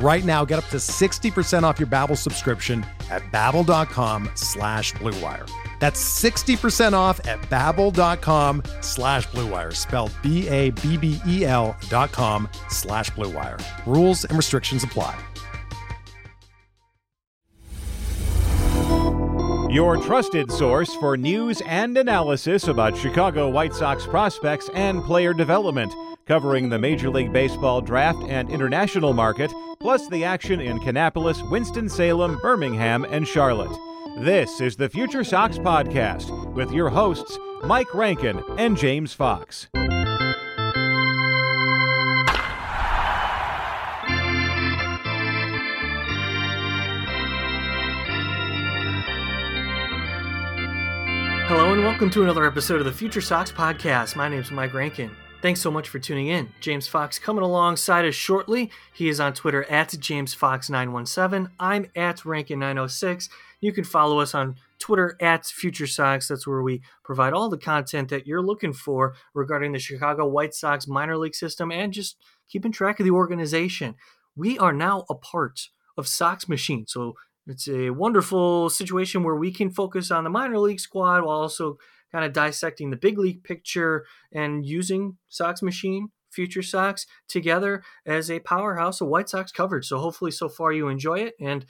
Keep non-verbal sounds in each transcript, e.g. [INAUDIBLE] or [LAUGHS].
Right now, get up to 60% off your Babbel subscription at babbel.com slash bluewire. That's 60% off at babbel.com slash bluewire, spelled B-A-B-B-E-L dot com slash bluewire. Rules and restrictions apply. Your trusted source for news and analysis about Chicago White Sox prospects and player development covering the Major League Baseball draft and international market, plus the action in Kannapolis, Winston-Salem, Birmingham, and Charlotte. This is the Future Sox Podcast with your hosts, Mike Rankin and James Fox. Hello and welcome to another episode of the Future Sox Podcast. My name is Mike Rankin. Thanks so much for tuning in. James Fox coming alongside us shortly. He is on Twitter at JamesFox917. I'm at Rankin906. You can follow us on Twitter at Future Sox. That's where we provide all the content that you're looking for regarding the Chicago White Sox minor league system and just keeping track of the organization. We are now a part of Sox Machine. So it's a wonderful situation where we can focus on the minor league squad while also kind of dissecting the big league picture and using Sox Machine, Future Sox together as a powerhouse of White Sox coverage. So hopefully, so far you enjoy it. And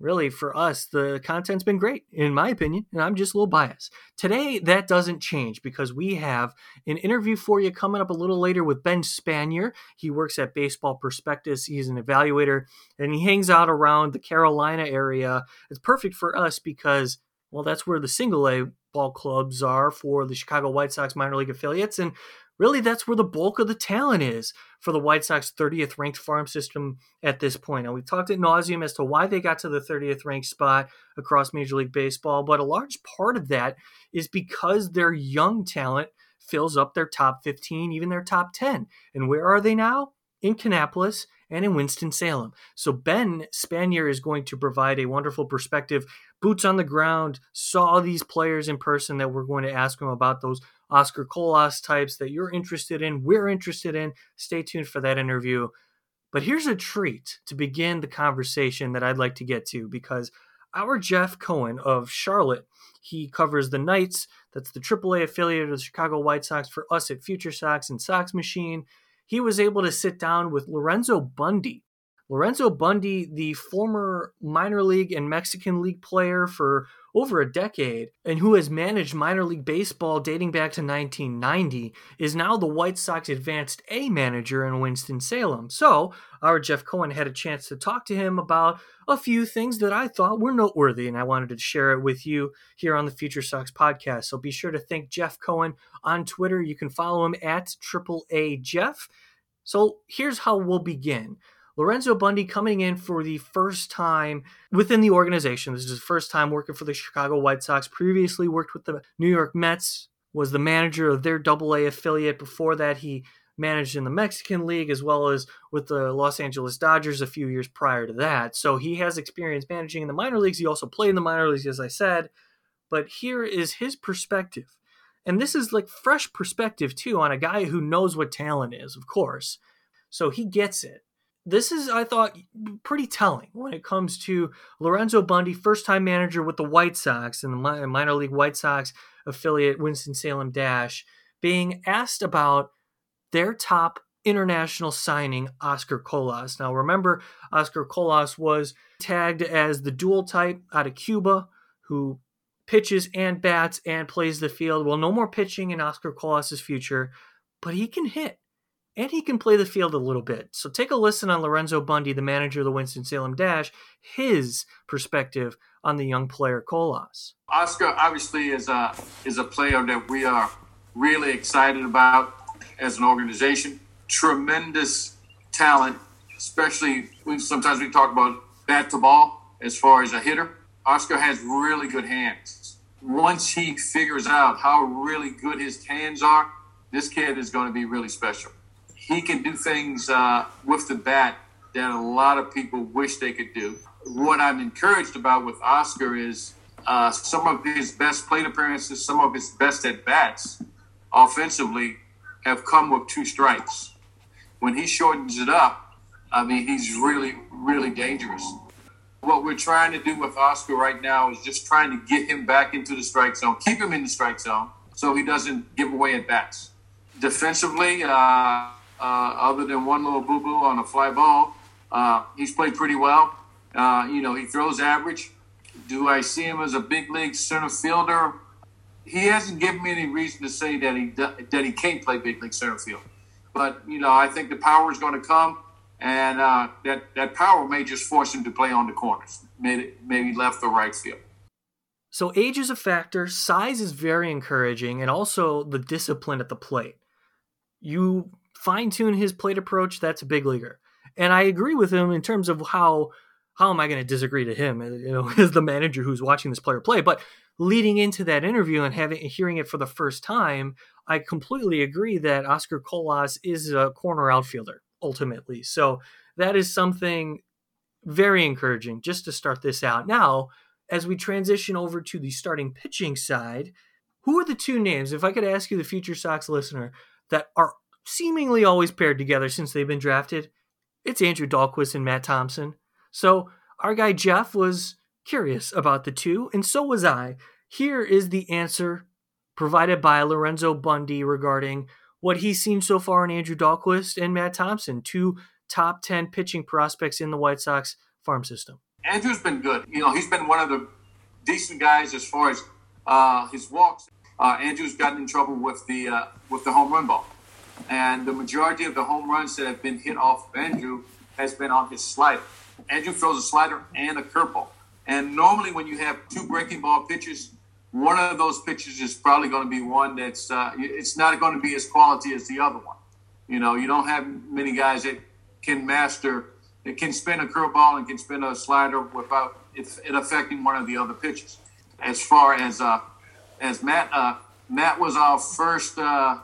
really, for us, the content's been great, in my opinion, and I'm just a little biased. Today, that doesn't change because we have an interview for you coming up a little later with Ben Spanier. He works at Baseball Prospectus, he's an evaluator, and he hangs out around the Carolina area. It's perfect for us because, well, that's where the single A ball clubs are for the Chicago White Sox minor league affiliates. And really, that's where the bulk of the talent is for the White Sox 30th ranked farm system at this point. Now, we've talked at nauseum as to why they got to the 30th ranked spot across Major League Baseball, but a large part of that is because their young talent fills up their top 15, even their top 10. And where are they now? In Kannapolis and in Winston-Salem. So Ben Spanier is going to provide a wonderful perspective, boots on the ground, saw these players in person that we're going to ask him about those Oscar Colas types that you're interested in, we're interested in. Stay tuned for that interview. But here's a treat to begin the conversation that I'd like to get to because our Jeff Cohen of Charlotte, he covers the Knights, that's the AAA affiliate of the Chicago White Sox for us at Future Sox and Sox Machine he was able to sit down with Lorenzo Bundy. Lorenzo Bundy, the former minor league and Mexican league player for over a decade and who has managed minor league baseball dating back to 1990, is now the White Sox Advanced A manager in Winston-Salem. So, our Jeff Cohen had a chance to talk to him about a few things that I thought were noteworthy, and I wanted to share it with you here on the Future Sox podcast. So, be sure to thank Jeff Cohen on Twitter. You can follow him at AAA Jeff. So, here's how we'll begin. Lorenzo Bundy coming in for the first time within the organization. This is his first time working for the Chicago White Sox. Previously worked with the New York Mets, was the manager of their Double A affiliate. Before that, he managed in the Mexican League as well as with the Los Angeles Dodgers a few years prior to that. So he has experience managing in the minor leagues. He also played in the minor leagues, as I said. But here is his perspective. And this is like fresh perspective too on a guy who knows what talent is, of course. So he gets it this is, I thought, pretty telling when it comes to Lorenzo Bundy, first time manager with the White Sox and the minor league White Sox affiliate Winston-Salem Dash, being asked about their top international signing, Oscar Colas. Now, remember, Oscar Colas was tagged as the dual type out of Cuba who pitches and bats and plays the field. Well, no more pitching in Oscar Colas's future but he can hit and he can play the field a little bit. So take a listen on Lorenzo Bundy, the manager of the Winston-Salem Dash, his perspective on the young player Colas. Oscar obviously is a is a player that we are really excited about as an organization. Tremendous talent, especially we sometimes we talk about bat to ball as far as a hitter. Oscar has really good hands. Once he figures out how really good his hands are, this kid is going to be really special he can do things uh, with the bat that a lot of people wish they could do. What I'm encouraged about with Oscar is uh, some of his best plate appearances, some of his best at bats offensively have come with two strikes. When he shortens it up, I mean, he's really, really dangerous. What we're trying to do with Oscar right now is just trying to get him back into the strike zone, keep him in the strike zone so he doesn't give away at bats. Defensively, uh, uh, other than one little boo boo on a fly ball. Uh, he's played pretty well. Uh, you know, he throws average. Do I see him as a big league center fielder? He hasn't given me any reason to say that he that he can't play big league center field. But you know, I think the power is going to come, and uh, that that power may just force him to play on the corners, maybe maybe left or right field. So age is a factor. Size is very encouraging, and also the discipline at the plate. You fine tune his plate approach, that's a big leaguer. And I agree with him in terms of how how am I going to disagree to him, you know, [LAUGHS] as the manager who's watching this player play. But leading into that interview and having hearing it for the first time, I completely agree that Oscar Colas is a corner outfielder ultimately. So that is something very encouraging just to start this out. Now, as we transition over to the starting pitching side, who are the two names, if I could ask you, the future Sox listener, that are seemingly always paired together since they've been drafted. It's Andrew Dalquist and Matt Thompson. So our guy Jeff was curious about the two, and so was I. Here is the answer provided by Lorenzo Bundy regarding what he's seen so far in Andrew Dalquist and Matt Thompson, two top 10 pitching prospects in the White Sox farm system. Andrew's been good. You know, he's been one of the decent guys as far as uh, his walks. Uh, Andrew's gotten in trouble with the uh, with the home run ball and the majority of the home runs that have been hit off of Andrew has been on his slider. Andrew throws a slider and a curveball. And normally, when you have two breaking ball pitches, one of those pitches is probably going to be one that's uh, it's not going to be as quality as the other one. You know, you don't have many guys that can master, that can spin a curveball and can spin a slider without it, affecting one of the other pitches. As far as uh, as Matt, uh, Matt was our first uh,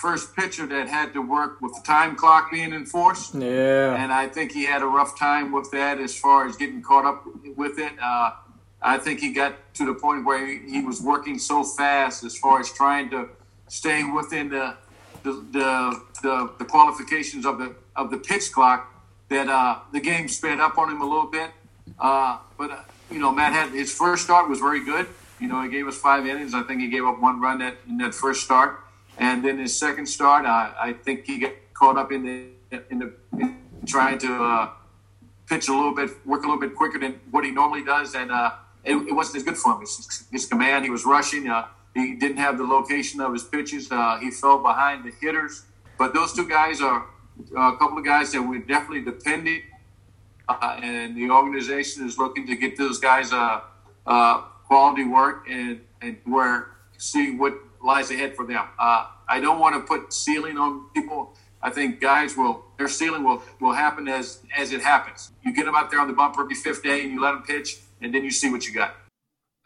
first pitcher that had to work with the time clock being enforced. Yeah. And I think he had a rough time with that as far as getting caught up with it. Uh, I think he got to the point where he, was working so fast as far as trying to stay within the the, the, the, the qualifications of the of the pitch clock that uh, the game sped up on him a little bit. Uh, but uh, you know, Matt had his first start was very good. You know, he gave us five innings. I think he gave up one run that, in that first start. And then his second start, I, I think he got caught up in the in the in trying to uh, pitch a little bit, work a little bit quicker than what he normally does, and uh, it, it, wasn't as good for him. His, his command, he was rushing. Uh, he didn't have the location of his pitches. Uh, he fell behind the hitters. But those two guys are uh, a couple of guys that we're definitely depending, uh, and the organization is looking to get those guys quality work and and where see what lies ahead for them. Uh, I don't want to put ceiling on people. I think guys will their ceiling will will happen as as it happens. You get them out there on the bumper every fifth day, and you let them pitch, and then you see what you got.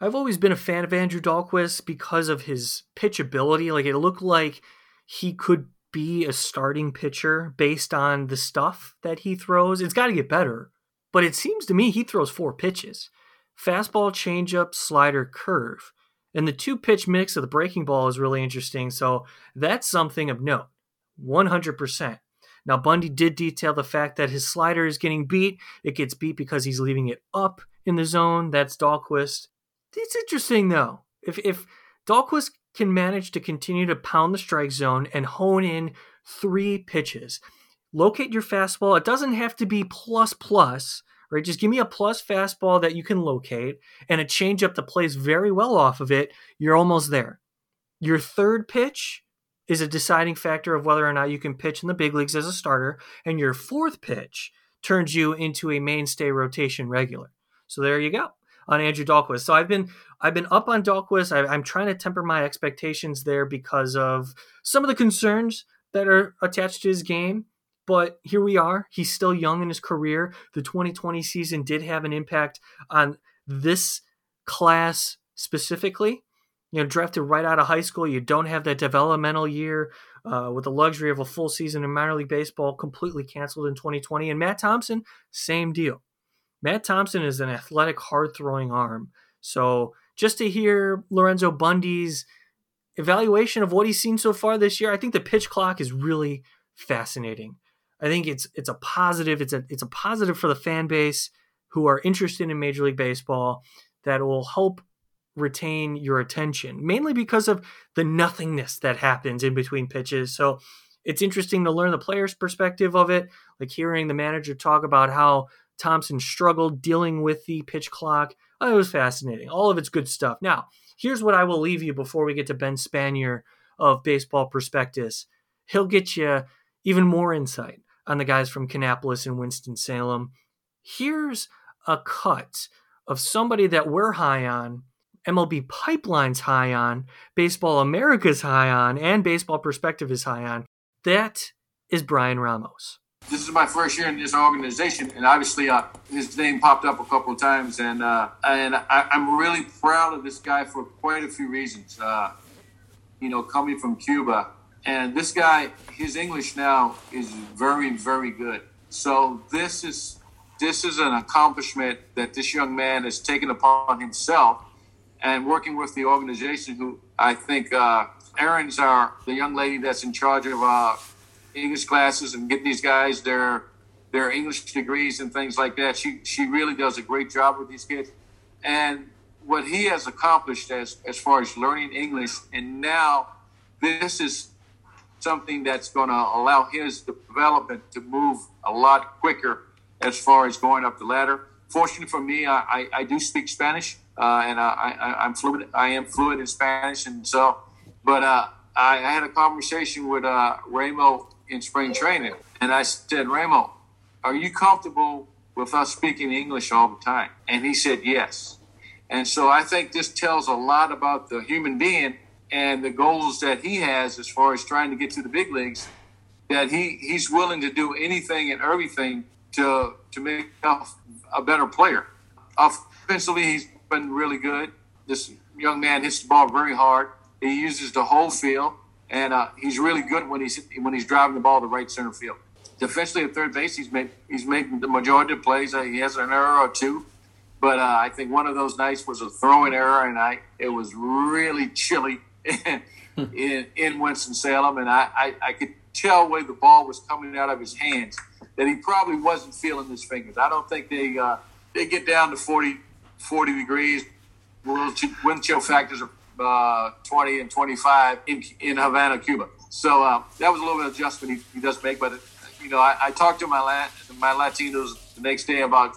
I've always been a fan of Andrew Dalquist because of his pitch ability. Like it looked like he could be a starting pitcher based on the stuff that he throws. It's got to get better, but it seems to me he throws four pitches: fastball, changeup, slider, curve. And the two pitch mix of the breaking ball is really interesting. So that's something of note. 100%. Now, Bundy did detail the fact that his slider is getting beat. It gets beat because he's leaving it up in the zone. That's Dalquist. It's interesting, though. If, if Dalquist can manage to continue to pound the strike zone and hone in three pitches, locate your fastball. It doesn't have to be plus plus right? Just give me a plus fastball that you can locate and a changeup that plays very well off of it. You're almost there. Your third pitch, is a deciding factor of whether or not you can pitch in the big leagues as a starter, and your fourth pitch turns you into a mainstay rotation regular. So there you go on Andrew Dalquist. So I've been I've been up on Dalquist. I, am trying to temper my expectations there because of some of the concerns that are attached to his game. But here we are. He's still young in his career. The 2020 season did have an impact on this class specifically. You know, drafted right out of high school, you don't have that developmental year uh, with the luxury of a full season in minor league baseball completely canceled in 2020. And Matt Thompson, same deal. Matt Thompson is an athletic, hard throwing arm. So just to hear Lorenzo Bundy's evaluation of what he's seen so far this year, I think the pitch clock is really fascinating. I think it's it's a positive. It's a it's a positive for the fan base who are interested in Major League Baseball that will help retain your attention, mainly because of the nothingness that happens in between pitches. So it's interesting to learn the player's perspective of it, like hearing the manager talk about how Thompson struggled dealing with the pitch clock. Oh, it was fascinating. All of it's good stuff. Now, here's what I will leave you before we get to Ben Spanier of Baseball Prospectus. He'll get you even more insight on the guys from Kannapolis and Winston-Salem. Here's a cut of somebody that we're high on, MLB Pipeline's high on, Baseball America's high on, and Baseball Prospectus is high on. That is Bryan Ramos. This is my first year in this organization, and obviously uh, his name popped up a couple of times, and uh, and I, am really proud of this guy for quite a few reasons. Uh, you know, coming from Cuba, and this guy, his English now is very, very good. So this is this is an accomplishment that this young man has taken upon himself, and working with the organization, who I think uh, Erin's our the young lady that's in charge of uh, English classes and get these guys their their English degrees and things like that. She she really does a great job with these kids, and what he has accomplished as as far as learning English, and now this is something that's going to allow his development to move a lot quicker as far as going up the ladder. Fortunately for me, I, I, I do speak Spanish, uh, and I, I, am fluent. I am fluent in Spanish, and so, but uh, I, I, had a conversation with uh, Ramo in spring training, and I said, Ramo, are you comfortable with us speaking English all the time? And he said, yes. And so I think this tells a lot about the human being and the goals that he has as far as trying to get to the big leagues, that he, he's willing to do anything and everything to to make himself a better player. Offensively, he's been really good. This young man hits the ball very hard. He uses the whole field, and uh, he's really good when he's when he's driving the ball to right center field. Defensively at third base, he's made he's made the majority of plays. Uh, he has an error or two, but uh, I think one of those nights was a throwing error, and I it was really chilly in, in Winston-Salem, and I, I, I could tell where the ball was coming out of his hands that he probably wasn't feeling his fingers. I don't think they uh, they get down to 40, 40 degrees. Wind chill factors are uh, 20 and 25 in, in Havana, Cuba. So uh, that was a little bit of adjustment he, he does make. But, you know, I, I talked to my, my Latinos the next day about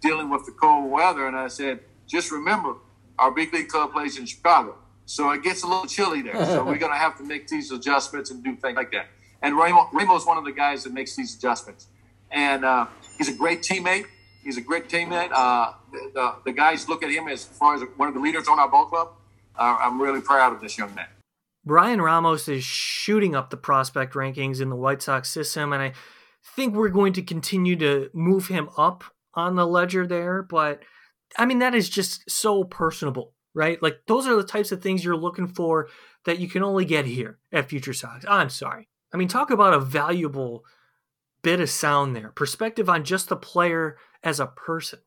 dealing with the cold weather, and I said, just remember, our big league club plays in Chicago. So it gets a little chilly there. So we're [LAUGHS] going to have to make these adjustments and do things like that. And Ramo, Ramo's one of the guys that makes these adjustments. And uh, he's a great teammate. He's a great teammate. Uh, the, the, the, guys look at him as far as one of the leaders on our ball club. Uh, I'm really proud of this young man. Bryan Ramos is shooting up the prospect rankings in the White Sox system, and I think we're going to continue to move him up on the ledger there. But I mean, that is just so personable right? Like those are the types of things you're looking for that you can only get here at Future Sox. I'm sorry. I mean, talk about a valuable bit of sound there. Perspective on just the player as a person.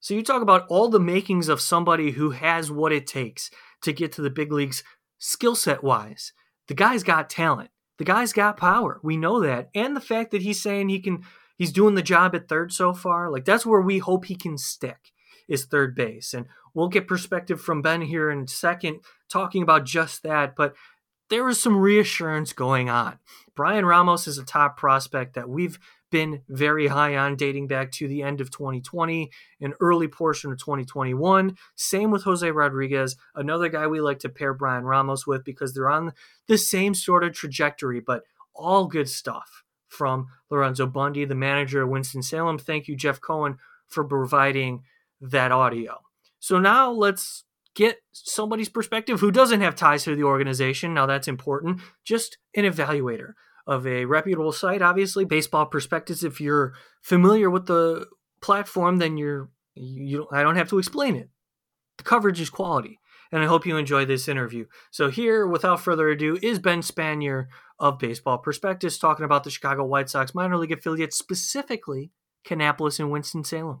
So you talk about all the makings of somebody who has what it takes to get to the big leagues skill set wise. The guy's got talent. The guy's got power. We know that. And the fact that he's saying he can he's doing the job at third so far, like that's where we hope he can stick is third base. And we'll get perspective from Ben here in a second talking about just that. But there is some reassurance going on. Bryan Ramos is a top prospect that we've been very high on dating back to the end of 2020 and early portion of 2021. Same with Jose Rodriguez, another guy we like to pair Bryan Ramos with because they're on the same sort of trajectory, but all good stuff from Lorenzo Bundy, the manager of Winston-Salem. Thank you, Jeff Cohen, for providing that audio. So now let's get somebody's perspective who doesn't have ties to the organization. Now that's important. Just an evaluator of a reputable site. Obviously, Baseball Prospectus. If you're familiar with the platform, then you're you. I don't have to explain it. The coverage is quality, and I hope you enjoy this interview. So here, without further ado, is Ben Spanier of Baseball Prospectus talking about the Chicago White Sox minor league affiliates, specifically Kannapolis and Winston Salem.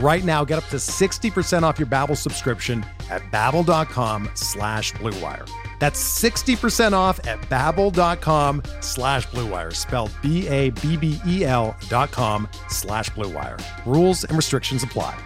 Right now, get up to 60% off your Babbel subscription at babbel.com slash bluewire. That's 60% off at babbel.com slash bluewire, spelled B-A-B-B-E-L dot com slash bluewire. Rules and restrictions apply.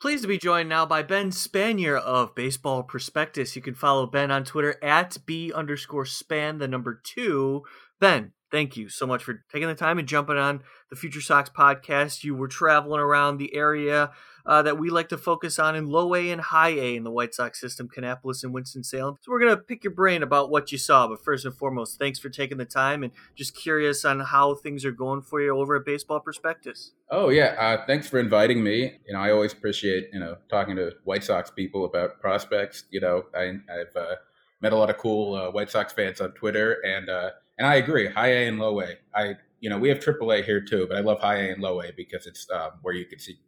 Pleased to be joined now by Ben Spanier of Baseball Prospectus. You can follow Ben on Twitter at B underscore span, the number two. Ben, thank you so much for taking the time and jumping on the Future Sox podcast. You were traveling around the area uh, that we like to focus on in low A and high A in the White Sox system, Kannapolis and Winston-Salem. So we're going to pick your brain about what you saw. But first and foremost, thanks for taking the time and just curious on how things are going for you over at Baseball Prospectus. Oh yeah, uh, thanks for inviting me. You know, I always appreciate you know talking to White Sox people about prospects. You know, I, have uh, met a lot of cool uh, White Sox fans on Twitter, and uh, and I agree, high A and low A. I you know we have AAA here too, but I love high A and low A because it's um, where you can see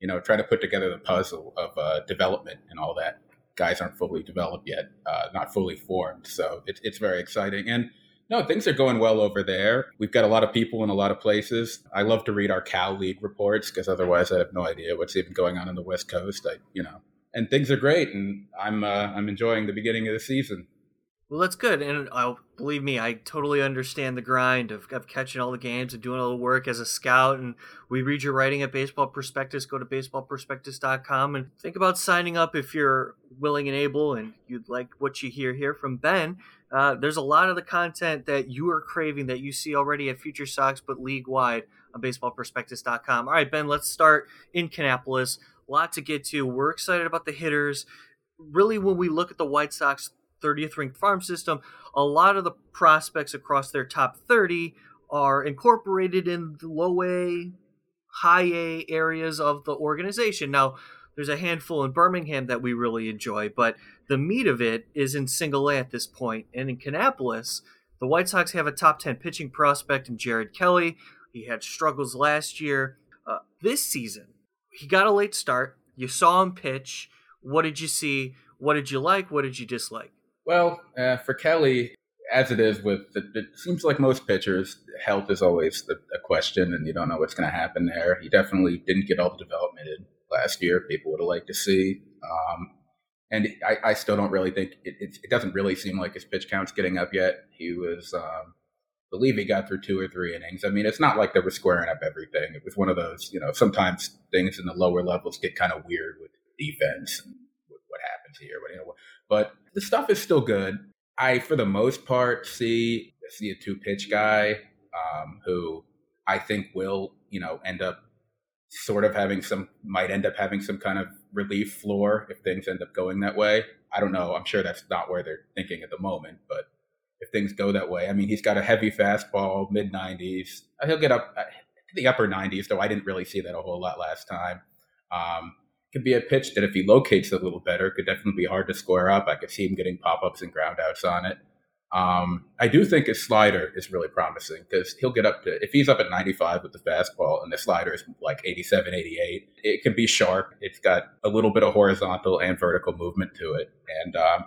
you know, try to put together the puzzle of uh, development and all that. Guys aren't fully developed yet, uh, not fully formed. So it's, it's very exciting. And no, things are going well over there. We've got a lot of people in a lot of places. I love to read our Cal League reports because otherwise I have no idea what's even going on in the West Coast. I, you know, and things are great, and I'm uh, I'm enjoying the beginning of the season. Well, that's good, and believe me, I totally understand the grind of, of catching all the games and doing all the work as a scout. And we read your writing at Baseball Prospectus. Go to baseballprospectus.com and think about signing up if you're willing and able, and you'd like what you hear here from Ben. Uh, there's a lot of the content that you are craving that you see already at Future Sox, but league wide on baseballprospectus.com. All right, Ben, let's start in Kannapolis. A lot to get to. We're excited about the hitters. Really, when we look at the White Sox 30th ranked farm system, a lot of the prospects across their top 30 are incorporated in the low A, high A areas of the organization. Now, there's a handful in Birmingham that we really enjoy, but the meat of it is in single A at this point. And in Kannapolis, the White Sox have a top 10 pitching prospect in Jared Kelley. He had struggles last year. Uh, this season, he got a late start. You saw him pitch. What did you see? What did you like? What did you dislike? Well, uh, for Kelley, as it is with, the, it seems like most pitchers, health is always the, a question, and you don't know what's going to happen there. He definitely didn't get all the development in last year. People would have liked to see. Um, and I, I, still don't really think it, it, it, doesn't really seem like his pitch count's getting up yet. He was, um, believe he got through two or three innings. I mean, it's not like they were squaring up everything. It was one of those, you know, sometimes things in the lower levels get kind of weird with defense and what happens here. But, you know, but the stuff is still good. I, for the most part, see see a two pitch guy um, who I think will, you know, end up sort of having some might end up having some kind of relief floor if things end up going that way. I don't know. I'm sure that's not where they're thinking at the moment, but if things go that way, I mean, he's got a heavy fastball, mid 90s. He'll get up the upper 90s, though I didn't really see that a whole lot last time. Um, could be a pitch that if he locates a little better, could definitely be hard to square up. I could see him getting pop ups and ground outs on it. Um, I do think his slider is really promising because he'll get up to, if he's up at 95 with the fastball and the slider is like 87, 88, it can be sharp. It's got a little bit of horizontal and vertical movement to it. And, um,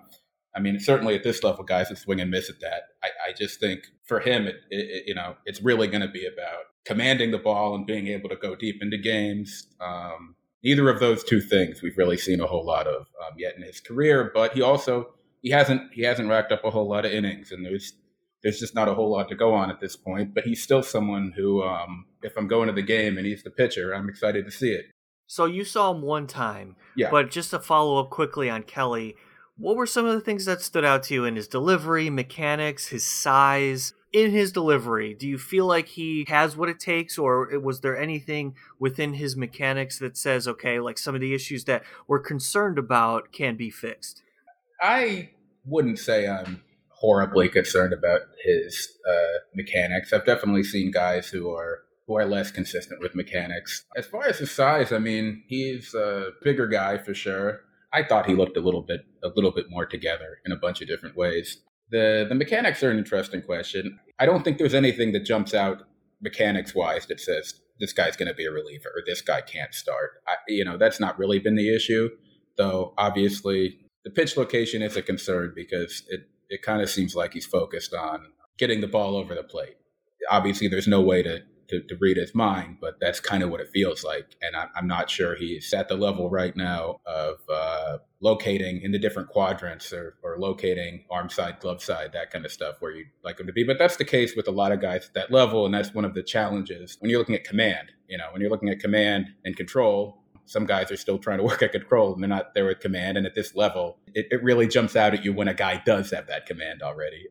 I mean, certainly at this level, guys that swing and miss at that. I, I just think for him, it, it, you know, it's really going to be about commanding the ball and being able to go deep into games. Um, neither of those two things we've really seen a whole lot of um, yet in his career. But he also he hasn't he hasn't racked up a whole lot of innings, and there's there's just not a whole lot to go on at this point. But he's still someone who, um, if I'm going to the game and he's the pitcher, I'm excited to see it. So you saw him one time, yeah. But just to follow up quickly on Kelley, what were some of the things that stood out to you in his delivery, mechanics, his size? In his delivery, do you feel like he has what it takes, or was there anything within his mechanics that says, okay, like some of the issues that we're concerned about can be fixed? I wouldn't say I'm horribly concerned about his uh, mechanics. I've definitely seen guys who are who are less consistent with mechanics. As far as his size, I mean, he's a bigger guy for sure. I thought he looked a little bit a little bit more together in a bunch of different ways. The the mechanics are an interesting question. I don't think there's anything that jumps out mechanics wise that says this guy's going to be a reliever or this guy can't start. I, you know, that's not really been the issue, though. Obviously, the pitch location is a concern because it, it kind of seems like he's focused on getting the ball over the plate. Obviously, there's no way to, to, to read his mind, but that's kind of what it feels like. And I, I'm not sure he's at the level right now of uh, locating in the different quadrants or, or locating arm side, glove side, that kind of stuff where you'd like him to be. But that's the case with a lot of guys at that level. And that's one of the challenges when you're looking at command. You know, when you're looking at command and control, some guys are still trying to work at control and they're not there with command. And at this level, it, it really jumps out at you when a guy does have that command already.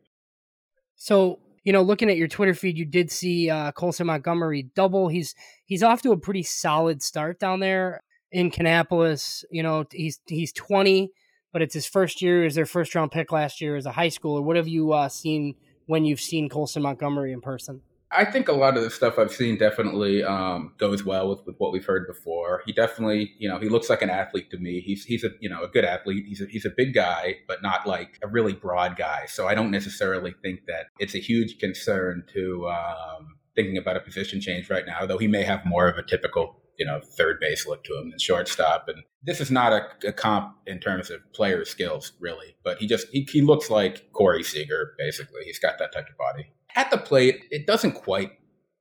So, you know, looking at your Twitter feed, you did see uh, Colson Montgomery double. He's he's off to a pretty solid start down there in Kannapolis. You know, he's he's 20, but it's his first year. Is their first round pick last year as a high schooler. What have you uh, seen when you've seen Colson Montgomery in person? I think a lot of the stuff I've seen definitely um, goes well with, with what we've heard before. He definitely, you know, he looks like an athlete to me. He's he's a you know a good athlete. He's a, he's a big guy, but not like a really broad guy. So I don't necessarily think that it's a huge concern to um, thinking about a position change right now. Though he may have more of a typical you know third base look to him than shortstop. And this is not a, a comp in terms of player skills really, but he just he, he looks like Corey Seager basically. He's got that type of body. At the plate, it doesn't quite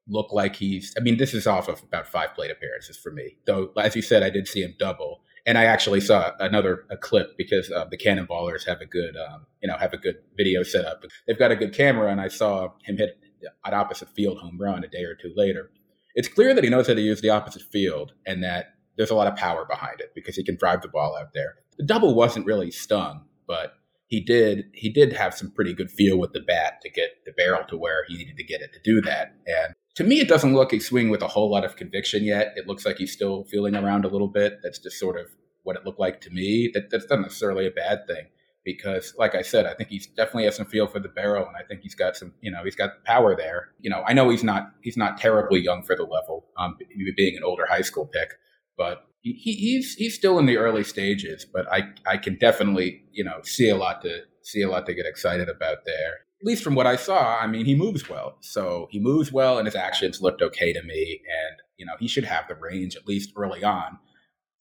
look like he's. I mean, this is off of about five plate appearances for me. Though, as you said, I did see him double, and I actually saw another a clip because uh, the Cannonballers have a good, um, you know, have a good video setup. They've got a good camera, and I saw him hit an opposite field home run a day or two later. It's clear that he knows how to use the opposite field, and that there's a lot of power behind it because he can drive the ball out there. The double wasn't really stung, but he did he did have some pretty good feel with the bat to get the barrel to where he needed to get it to do that. And to me, it doesn't look a swing with a whole lot of conviction yet. It looks like he's still feeling around a little bit. That's just sort of what it looked like to me. That, that's not necessarily a bad thing because, like I said, I think he's definitely has some feel for the barrel, and I think he's got some, you know, he's got power there. You know, I know he's not he's not terribly young for the level, um, being an older high school pick, but he, he's he's still in the early stages, but I I can definitely you know see a lot to see a lot to get excited about there. At least from what I saw, I mean, he moves well. So he moves well, and his actions looked okay to me. And you know, he should have the range at least early on.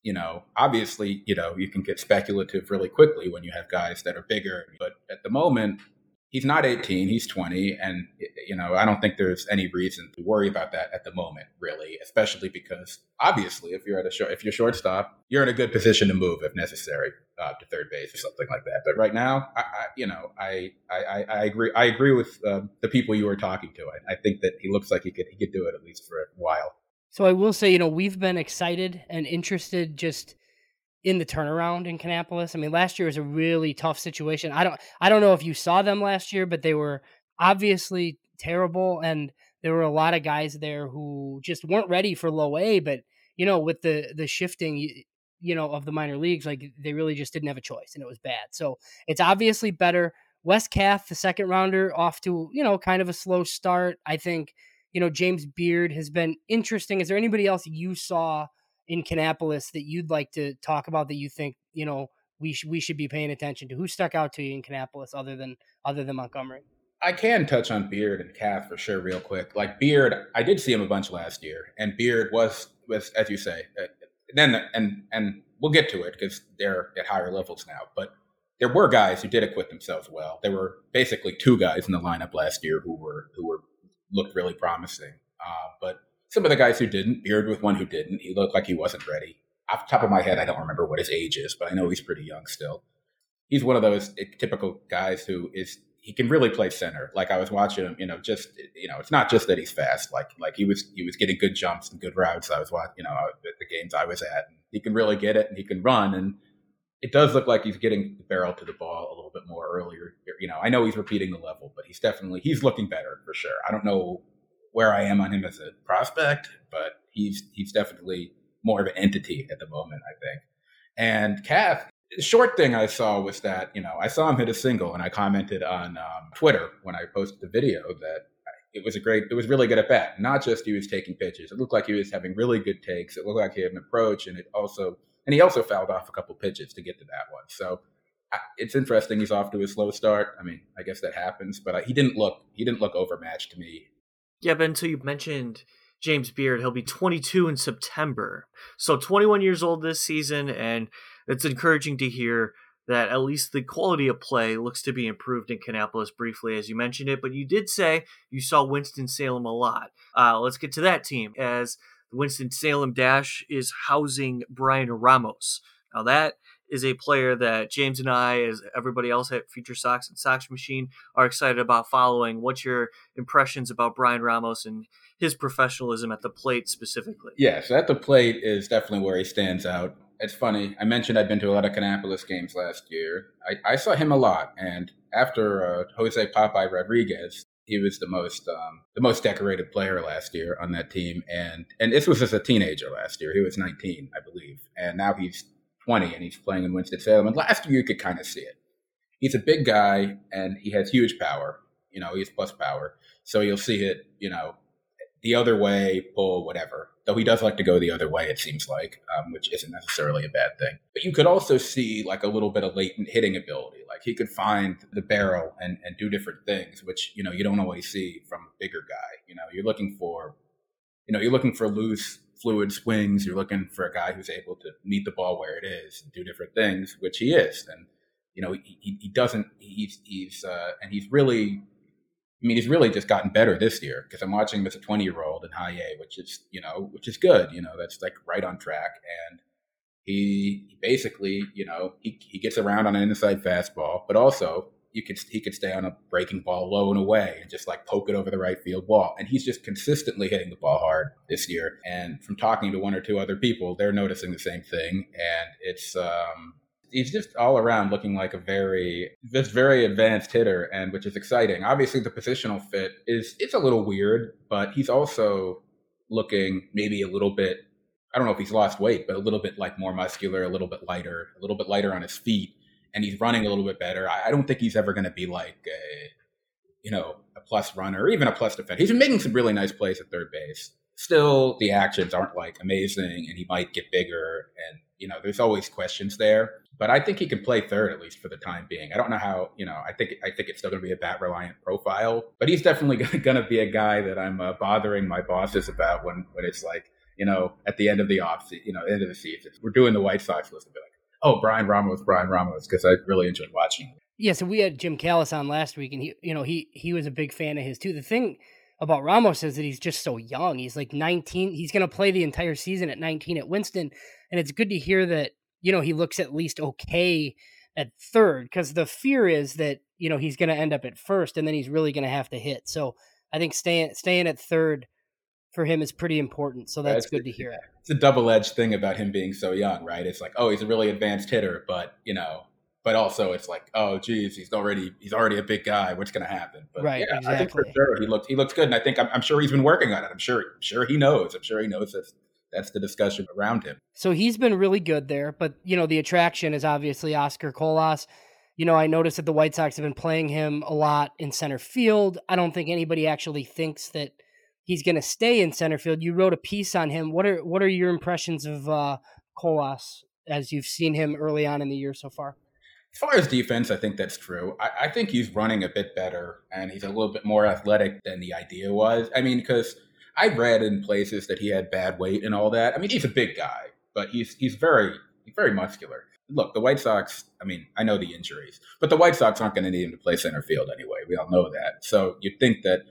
You know, obviously, you know, you can get speculative really quickly when you have guys that are bigger. But at the moment, he's not 18 he's 20 and you know i don't think there's any reason to worry about that at the moment really especially because obviously if you're at a short if you're shortstop you're in a good position to move if necessary uh, to third base or something like that. But right now i, I you know I, I i agree i agree with uh, the people you were talking to. I, I think that he looks like he could he could do it at least for a while. So i will say you know we've been excited and interested just in the turnaround in Kannapolis. I mean, last year was a really tough situation. I don't I don't know if you saw them last year, but they were obviously terrible and there were a lot of guys there who just weren't ready for low A, but you know, with the the shifting you know of the minor leagues, like they really just didn't have a choice and it was bad. So, it's obviously better Wes Kath, the second rounder, off to, you know, kind of a slow start. I think, you know, James Beard has been interesting. Is there anybody else you saw in Kannapolis that you'd like to talk about that you think you know we sh- we should be paying attention to? Who stuck out to you in Kannapolis other than other than Montgomery? I can touch on Beard and Kath for sure, real quick. Like Beard, I did see him a bunch last year, and Beard was was as you say. Uh, then and and we'll get to it because they're at higher levels now. But there were guys who did acquit themselves well. There were basically two guys in the lineup last year who were who were looked really promising. Uh, but some of the guys who didn't, Beard with one who didn't, he looked like he wasn't ready. Off the top of my head, I don't remember what his age is, but I know he's pretty young still. He's one of those eh, typical guys who is he can really play center. Like I was watching him, you know, just you know, it's not just that he's fast. Like like he was he was getting good jumps and good routes. I was watching, you know, uh, the games I was at. He can really get it and he can run and it does look like he's getting the barrel to the ball a little bit more earlier. You know, I know he's repeating the level, but he's definitely he's looking better for sure. I don't know where I am on him as a prospect, but he's he's definitely more of an entity at the moment, I think. And Kath, the short thing I saw was that you know I saw him hit a single, and I commented on um, Twitter when I posted the video that it was a great, it was really good at bat. Not just he was taking pitches; it looked like he was having really good takes. It looked like he had an approach, and it also and he also fouled off a couple pitches to get to that one. So it's interesting. He's off to a slow start. I mean, I guess that happens, but he didn't look he didn't look overmatched to me. Yeah, Ben. So you mentioned James Beard. He'll be 22 in September, so 21 years old this season, and it's encouraging to hear that at least the quality of play looks to be improved in Kannapolis briefly, as you mentioned it. But you did say you saw Winston Salem a lot. Uh, let's get to that team as Winston-Salem Dash is housing Bryan Ramos. Now, that is a player that James and I, as everybody else at Future Sox and Sox Machine, are excited about following. What's your impressions about Bryan Ramos and his professionalism at the plate specifically? Yes, at the plate is definitely where he stands out. It's funny. I mentioned I'd been to a lot of Kannapolis games last year. I, I saw him a lot, and after uh, Jose Popeye Rodriguez, he was the most um, the most decorated player last year on that team, and and this was as a teenager last year. He was 19, I believe, and now he's 20 and he's playing in Winston Salem. And last year you could kind of see it. He's a big guy and he has huge power. You know, he has plus power, so you'll see it. You know, the other way, pull, whatever. Though he does like to go the other way, it seems like, um, which isn't necessarily a bad thing. But you could also see like a little bit of latent hitting ability. Like he could find the barrel and, and do different things, which, you know, you don't always see from a bigger guy. You know, you're looking for, you know, you're looking for loose, fluid swings. You're looking for a guy who's able to meet the ball where it is and do different things, which he is. And, you know, he, he, doesn't, he's, he's, uh, and he's really I mean, he's really just gotten better this year because I'm watching him as a 20 year old in high A, which is, you know, which is good. You know, that's like right on track. And he, he basically, you know, he, he gets around on an inside fastball, but also you he could stay on a breaking ball low and away and just like poke it over the right field wall. And he's just consistently hitting the ball hard this year. And from talking to one or two other people, they're noticing the same thing. And it's um, he's just all around looking like a very just very advanced hitter and which is exciting obviously the positional fit is it's a little weird but he's also looking maybe a little bit i don't know if he's lost weight but a little bit like more muscular a little bit lighter a little bit lighter on his feet and he's running a little bit better. I, I don't think he's ever going to be like a you know a plus runner or even a plus defender. He's been making some really nice plays at third base. Still the actions aren't like amazing and he might get bigger and you know there's always questions there. But I think he can play third at least for the time being. I don't know how, you know, I think I think it's still going to be a bat reliant profile, but he's definitely [LAUGHS] going to be a guy that I'm uh, bothering my bosses about when when it's like, you know, at the end of the off, you know, end of the season, we're doing the White Sox list be like, oh, Bryan Ramos, Bryan Ramos, because I really enjoyed watching. Yeah, so we had Jim Callis on last week, and he, you know, he he was a big fan of his too. The thing about Ramos is that he's just so young. He's like 19. He's going to play the entire season at 19 at Winston, and it's good to hear that you know, he looks at least okay at third because the fear is that, you know, he's going to end up at first and then he's really going to have to hit. So I think staying, staying at third for him is pretty important. So that's, good to hear. It's a double edged thing about him being so young, right? It's like, oh, he's a really advanced hitter, but, you know, but also it's like, oh, geez, he's already he's already a big guy. What's going to happen? But right, yeah, exactly. I think for sure he looked he looks good, and I think I'm, I'm, sure he's been working on it. I'm sure I'm sure he knows. I'm sure he knows that that's the discussion around him. So he's been really good there, but you know the attraction is obviously Oscar Colas. You know, I noticed that the White Sox have been playing him a lot in center field. I don't think anybody actually thinks that he's going to stay in center field. You wrote a piece on him. What are what are your impressions of uh, Colas as you've seen him early on in the year so far? As far as defense, I think that's true. I, I, think he's running a bit better and he's a little bit more athletic than the idea was. I mean, because I read in places that he had bad weight and all that. I mean, he's a big guy, but he's he's very very muscular. Look, the White Sox. I mean, I know the injuries, but the White Sox aren't going to need him to play center field anyway. We all know that. So you'd think that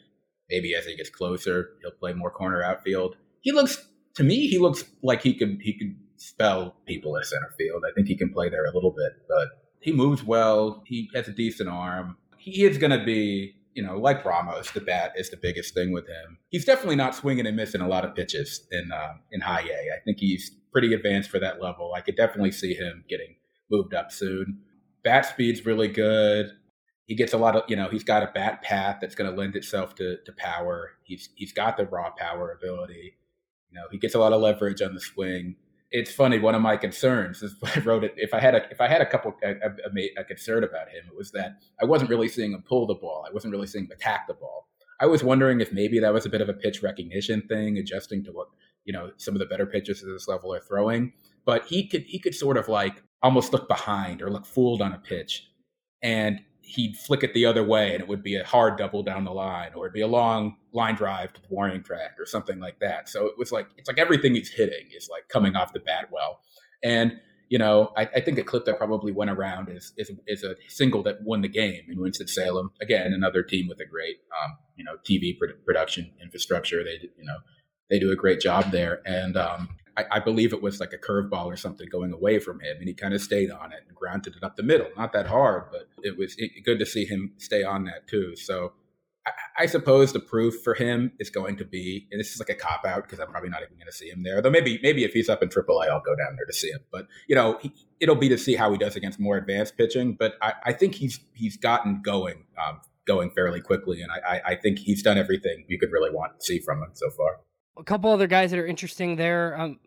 maybe as he gets closer, he'll play more corner outfield. He looks to me, he looks like he could he could spell people at center field. I think he can play there a little bit, but he moves well. He has a decent arm. He is going to be, you know, like Ramos. The bat is the biggest thing with him. He's definitely not swinging and missing a lot of pitches in uh, in high A. I think he's pretty advanced for that level. I could definitely see him getting moved up soon. Bat speed's really good. He gets a lot of, you know, he's got a bat path that's going to lend itself to, to power. He's he's got the raw power ability. You know, he gets a lot of leverage on the swing it's funny. One of my concerns is I wrote it. If I had a if I had a couple a, a, a, concern about him, it was that I wasn't really seeing him pull the ball. I wasn't really seeing him attack the ball. I was wondering if maybe that was a bit of a pitch recognition thing, adjusting to what you know some of the better pitchers at this level are throwing. But he could he could sort of like almost look behind or look fooled on a pitch, and he'd flick it the other way and it would be a hard double down the line or it'd be a long line drive to the warning track or something like that. So it was like it's like everything he's hitting is like coming off the bat well. And you know, I, I think a clip that probably went around is, is is a single that won the game in Winston Salem. Again, another team with a great um, you know TV production infrastructure. They you know they do a great job there. And um, I, I, believe it was like a curveball or something going away from him, and he kind of stayed on it and grounded it up the middle. Not that hard, but it was good to see him stay on that too. So I, I, suppose the proof for him is going to be, and this is like a cop out because I'm probably not even going to see him there. Though maybe maybe if he's up in AAA, I'll go down there to see him. But you know, he, it'll be to see how he does against more advanced pitching. But I, I think he's he's gotten going. Um, going fairly quickly and I, I think he's done everything you could really want to see from him so far a couple other guys that are interesting there. Um,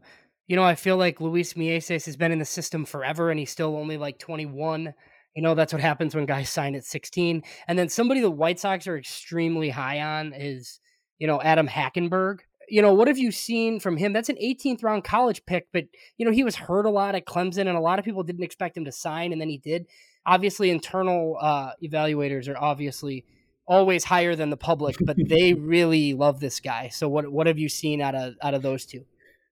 you know, I feel like Luis Mieses has been in the system forever, and he's still only like 21. You know, that's what happens when guys [LAUGHS] sign at 16. And then somebody the White Sox are extremely high on is, you know, Adam Hackenberg. You know, what have you seen from him? That's an 18th round college pick, but, you know, he was hurt a lot at Clemson, and a lot of people didn't expect him to sign, and then he did. Obviously, internal uh, evaluators are obviously always higher than the public, but [LAUGHS] they really love this guy. So what what have you seen out of out of those two?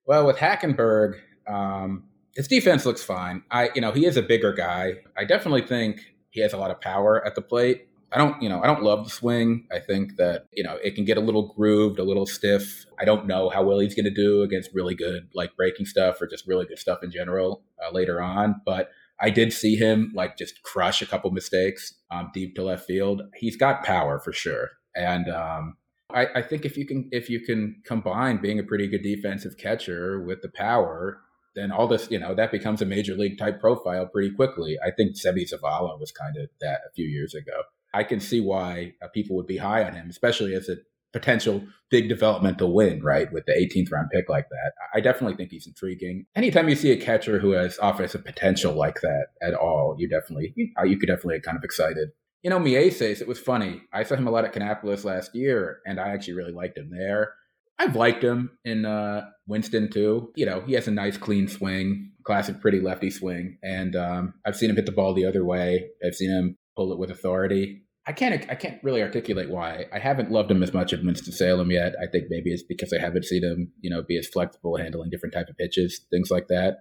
Well, with Hackenberg, um, his defense looks fine. I you know he is a bigger guy. I definitely think he has a lot of power at the plate. I don't, you know, I don't love the swing. I think that, you know, it can get a little grooved, a little stiff. I don't know how well he's going to do against really good, like breaking stuff or just really good stuff in general uh, later on. But I did see him like just crush a couple mistakes um, deep to left field. He's got power for sure, and um, I, I, think if you can if you can combine being a pretty good defensive catcher with the power, then all this you know that becomes a major league type profile pretty quickly. I think Seby Zavala was kind of that a few years ago. I can see why uh, people would be high on him, especially as a potential big developmental win, right? With the 18th round pick like that. I definitely think he's intriguing. Anytime you see a catcher who has offensive potential like that at all, you definitely, you could definitely get kind of excited. You know, Mieses, it was funny. I saw him a lot at Kannapolis last year, and I actually really liked him there. I've liked him in uh, Winston too. You know, he has a nice clean swing, classic pretty lefty swing, and um, I've seen him hit the ball the other way. I've seen him pull it with authority. I can't I can't really articulate why. I haven't loved him as much at Winston Salem yet. I think maybe it's because I haven't seen him, you know, be as flexible handling different type of pitches, things like that.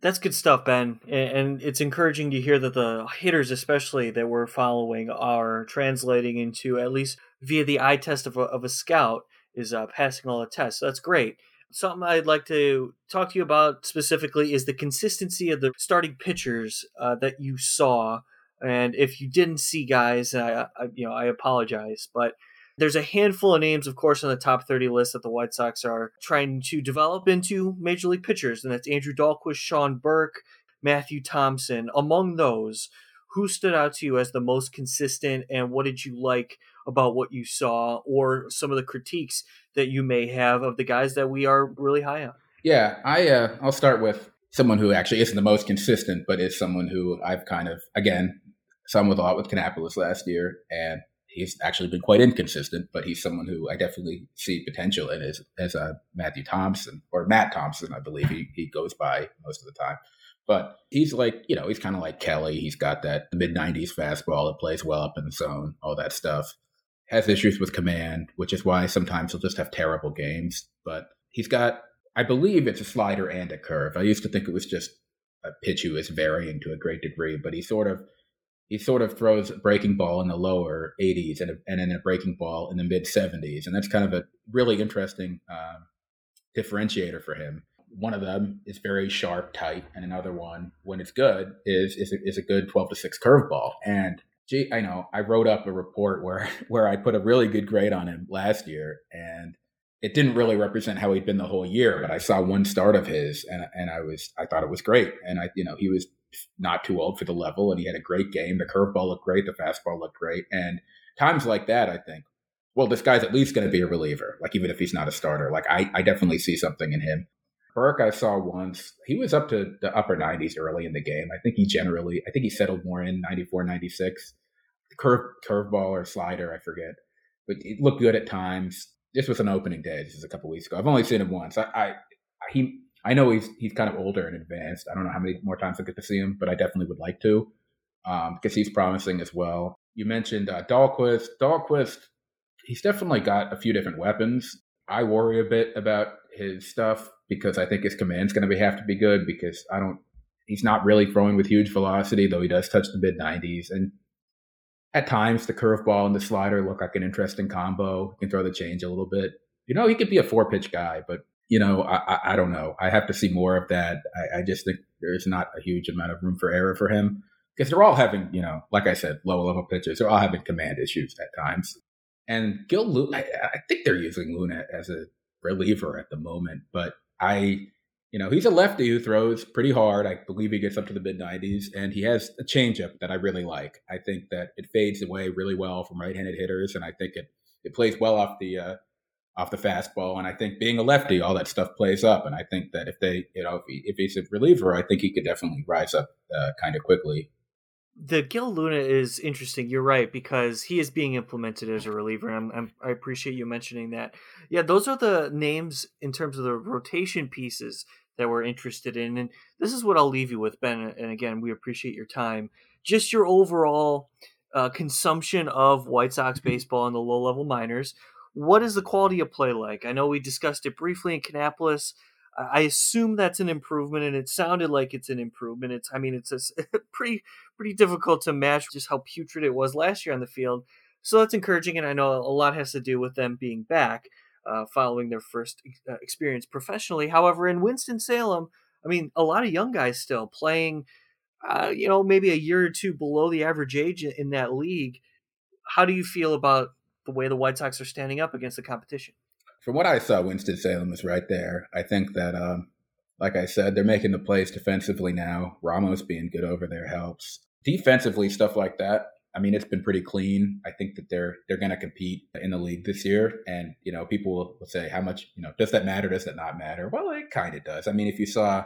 That's good stuff, Ben. And it's encouraging to hear that the hitters, especially that we're following, are translating into at least via the eye test of a, of a scout is uh, passing all the tests. So that's great. Something I'd like to talk to you about specifically is the consistency of the starting pitchers uh, that you saw and if you didn't see guys, I, I, you know I apologize, but there's a handful of names, of course, on the top 30 list that the White Sox are trying to develop into major league pitchers, and that's Andrew Dalquist, Sean Burke, Matthew Thompson. Among those, who stood out to you as the most consistent, and what did you like about what you saw, or some of the critiques that you may have of the guys that we are really high on? Yeah, I uh, I'll start with someone who actually isn't the most consistent, but is someone who I've kind of again some with a lot with Kannapolis last year, and he's actually been quite inconsistent, but he's someone who I definitely see potential in as as a Matthew Thompson or Matt Thompson, I believe he he goes by most of the time. But he's like, you know, he's kind of like Kelley. He's got that mid 90s fastball that plays well up in the zone, all that stuff. Has issues with command, which is why sometimes he'll just have terrible games. But he's got, I believe it's a slider and a curve. I used to think it was just a pitch he was varying to a great degree, but he sort of he sort of throws a breaking ball in the lower 80s and, a, and then a breaking ball in the mid 70s, and that's kind of a really interesting uh, differentiator for him one of them is very sharp, tight, and another one, when it's good, is is a, is a good twelve to six curveball. And gee, I know I wrote up a report where [LAUGHS] where I put a really good grade on him last year, and it didn't really represent how he'd been the whole year. But I saw one start of his, and and I was I thought it was great, and I you know he was not too old for the level, and he had a great game. The curveball looked great, the fastball looked great, and times like that, I think. Well, this guy's at least going to be a reliever, like even if he's not a starter. Like I, I definitely see something in him. Burke, I saw once. He was up to the upper 90s early in the game. I think he generally, I think he settled more in 94, 96. Curve, curveball or slider, I forget. But it looked good at times. This was an opening day. This is a couple weeks ago. I've only seen him once. I, I, he, I know he's he's kind of older and advanced. I don't know how many more times I get to see him, but I definitely would like to um, because he's promising as well. You mentioned uh, Dalquist. Dalquist, he's definitely got a few different weapons. I worry a bit about his stuff because I think his command's going to have to be good because I don't. He's not really throwing with huge velocity, though he does touch the mid 90s. And at times, the curveball and the slider look like an interesting combo. He can throw the change a little bit. You know, he could be a four pitch guy, but you know, I, I, don't know. I have to see more of that. I, I, just think there's not a huge amount of room for error for him because they're all having, you know, like I said, low level pitchers. They're all having command issues at times. And Gil Luna, I, I think they're using Luna as a reliever at the moment, but I, you know, he's a lefty who throws pretty hard. I believe he gets up to the mid 90s, and he has a changeup that I really like. I think that it fades away really well from right-handed hitters, and I think it it plays well off the uh, off the fastball. And I think being a lefty, all that stuff plays up. And I think that if they, you know, if, he, if he's a reliever, I think he could definitely rise up uh, kind of quickly the Gil Luna is interesting. You're right because he is being implemented as a reliever. I'm, I'm, i appreciate you mentioning that. Yeah, those are the names in terms of the rotation pieces that we're interested in, and this is what I'll leave you with, Ben. And again, we appreciate your time. Just your overall uh, consumption of White Sox baseball in the low level minors. What is the quality of play like? I know we discussed it briefly in Kannapolis. I assume that's an improvement, and it sounded like it's an improvement. It's, I mean, it's a, [LAUGHS] pretty pretty difficult to match just how putrid it was last year on the field. So that's encouraging, and I know a lot has to do with them being back uh, following their first uh, experience professionally. However, in Winston Salem, I mean, a lot of young guys still playing, uh, you know, maybe a year or two below the average age in that league. How do you feel about the way the White Sox are standing up against the competition? from what I saw, Winston Salem is right there. I think that, um, like I said, they're making the plays defensively now. Ramos being good over there helps. Defensively, stuff like that. I mean, it's been pretty clean. I think that they're they're going to compete in the league this year, and you know, people will say, "How much? You know, does that matter? Does that not matter?" Well, it kind of does. I mean, if you saw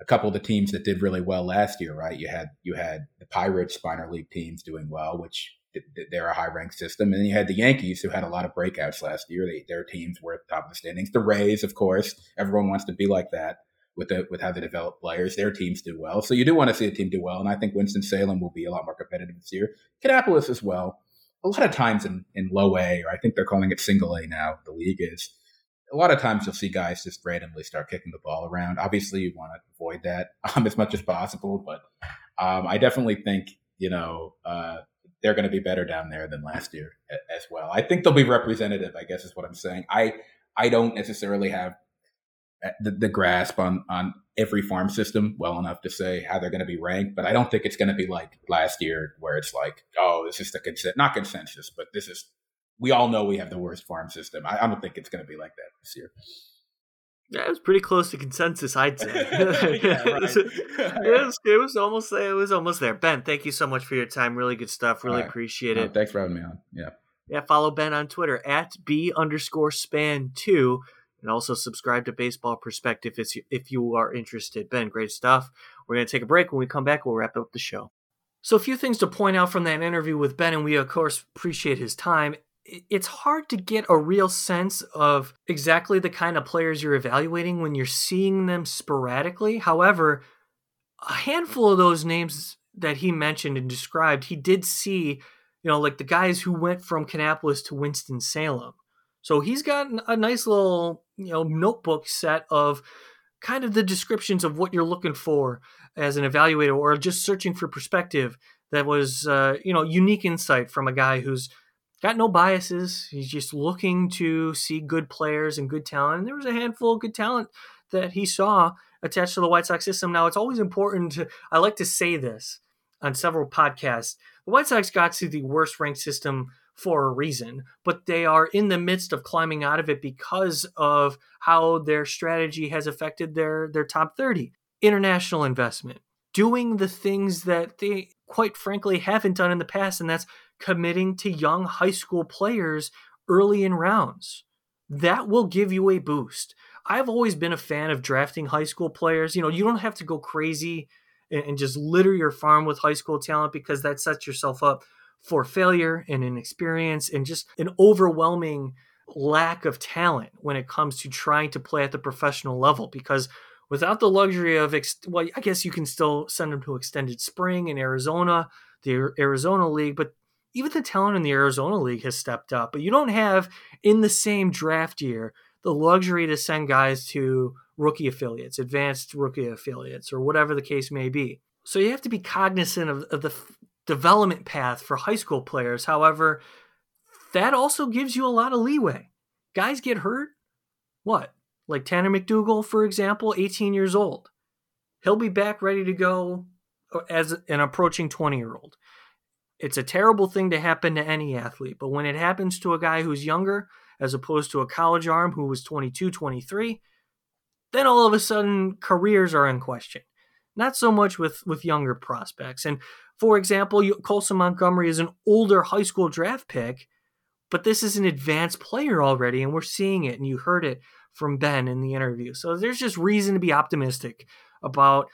a couple of the teams that did really well last year, right? You had you had the Pirates minor league teams doing well, which they're a high ranked system. And then you had the Yankees who had a lot of breakouts last year. They, their teams were at the top of the standings. The Rays, of course, everyone wants to be like that with the, with how they develop players. Their teams do well. So you do want to see a team do well. And I think Winston-Salem will be a lot more competitive this year. Kannapolis as well. A lot of times in, in low A, or I think they're calling it single A now, the league is. A lot of times you'll see guys just randomly start kicking the ball around. Obviously, you want to avoid that [LAUGHS] um, as much as possible, but um, I definitely think you know uh, they're going to be better down there than last year as well. I think they'll be representative. I guess is what I'm saying. I I don't necessarily have the, the grasp on on every farm system well enough to say how they're going to be ranked, but I don't think it's going to be like last year where it's like, oh, this is the consent not consensus, but this is we all know we have the worst farm system. I, I don't think it's going to be like that this year. Yeah, it was pretty close to consensus, I'd say. [LAUGHS] yeah, [LAUGHS] it, was, it was almost there. It was almost there. Ben, thank you so much for your time. Really good stuff. Really right. appreciate it. thanks for having me on. Yeah. Yeah, follow Ben on Twitter at B underscore span two. And also subscribe to Baseball Prospectus if you are interested. Ben, great stuff. We're going to take a break. When we come back, we'll wrap up the show. So, a few things to point out from that interview with Ben, and we, of course, appreciate his time. It's hard to get a real sense of exactly the kind of players you're evaluating when you're seeing them sporadically. However, a handful of those names that he mentioned and described, he did see, you know, like the guys who went from Kannapolis to Winston-Salem. So he's got a nice little, you know, notebook set of kind of the descriptions of what you're looking for as an evaluator or just searching for perspective that was uh, you know unique insight from a guy who's got no biases. He's just looking to see good players and good talent. And there was a handful of good talent that he saw attached to the white sox system. Now it's always important to i like to say this on several podcasts. The white sox got to the worst ranked system for a reason, but they are in the midst of climbing out of it because of how their strategy has affected their their top 30. International investment, doing the things that they quite frankly haven't done in the past and that's committing to young high school players early in rounds. That will give you a boost. I've always been a fan of drafting high school players. You know, you don't have to go crazy and, just litter your farm with high school talent because that sets yourself up for failure and inexperience and just an overwhelming lack of talent when it comes to trying to play at the professional level because without the luxury of ex- well i guess you can still send them to extended spring in arizona the arizona league but even the talent in the arizona league has stepped up but you don't have in the same draft year the luxury to send guys to rookie affiliates advanced rookie affiliates or whatever the case may be so you have to be cognizant of, of the development path for high school players. However, that also gives you a lot of leeway. Guys get hurt. What? Like Tanner McDougal, for example, 18 years old. He'll be back ready to go uh, as an approaching 20 year old. It's a terrible thing to happen to any athlete, but when it happens to a guy who's younger, as opposed to a college arm who was 22, 23, then all of a sudden careers are in question. Not so much with, with younger prospects. And for example, Colson Montgomery is an older high school draft pick, but this is an advanced player already, and we're seeing it, and you heard it from Ben in the interview. So there's just reason to be optimistic about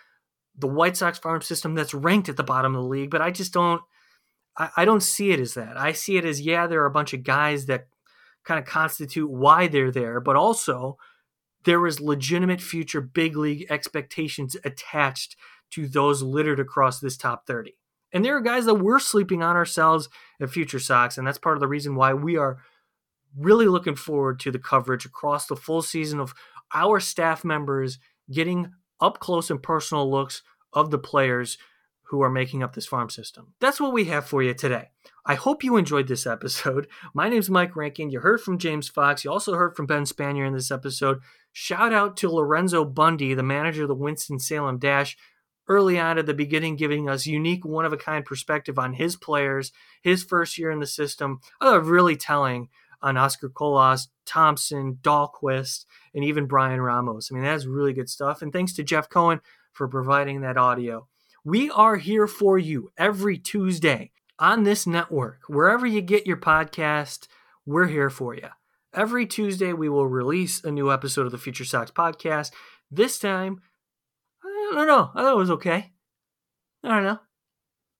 the White Sox farm system that's ranked at the bottom of the league, but I just don't I, I don't see it as that. I see it as yeah, there are a bunch of guys that kind of constitute why they're there, but also there is legitimate future big league expectations attached to those littered across this top 30. And there are guys that we're sleeping on ourselves at Future Sox, and that's part of the reason why we are really looking forward to the coverage across the full season of our staff members getting up close and personal looks of the players who are making up this farm system. That's what we have for you today. I hope you enjoyed this episode. [LAUGHS] My name is Mike Rankin. You heard from James Fox. You also heard from Ben Spanier in this episode. Shout out to Lorenzo Bundy, the manager of the Winston-Salem Dash, early on at the beginning, giving us unique, one of a kind perspective on his players, his first year in the system. I really telling on Oscar Colas, Thompson, Dalquist, and even Bryan Ramos. I mean, that's really good stuff. And thanks to Jeff Cohen for providing that audio. We are here for you every Tuesday on this network. Wherever you get your podcast, we're here for you. Every Tuesday, we will release a new episode of the Future Sox podcast. This time, I don't know. I thought it was okay. I don't know.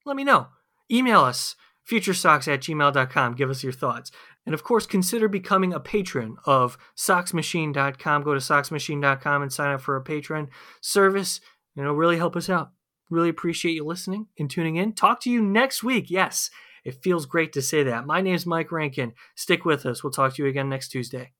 Let me know. Email us, futuresox at gmail.com. Give us your thoughts. And of course, consider becoming a patron of soxmachine.com. Go to soxmachine.com and sign up for a patron service. You know, really help us out. Really appreciate you listening and tuning in. Talk to you next week. Yes, it feels great to say that. My name is Mike Rankin. Stick with us. We'll talk to you again next Tuesday.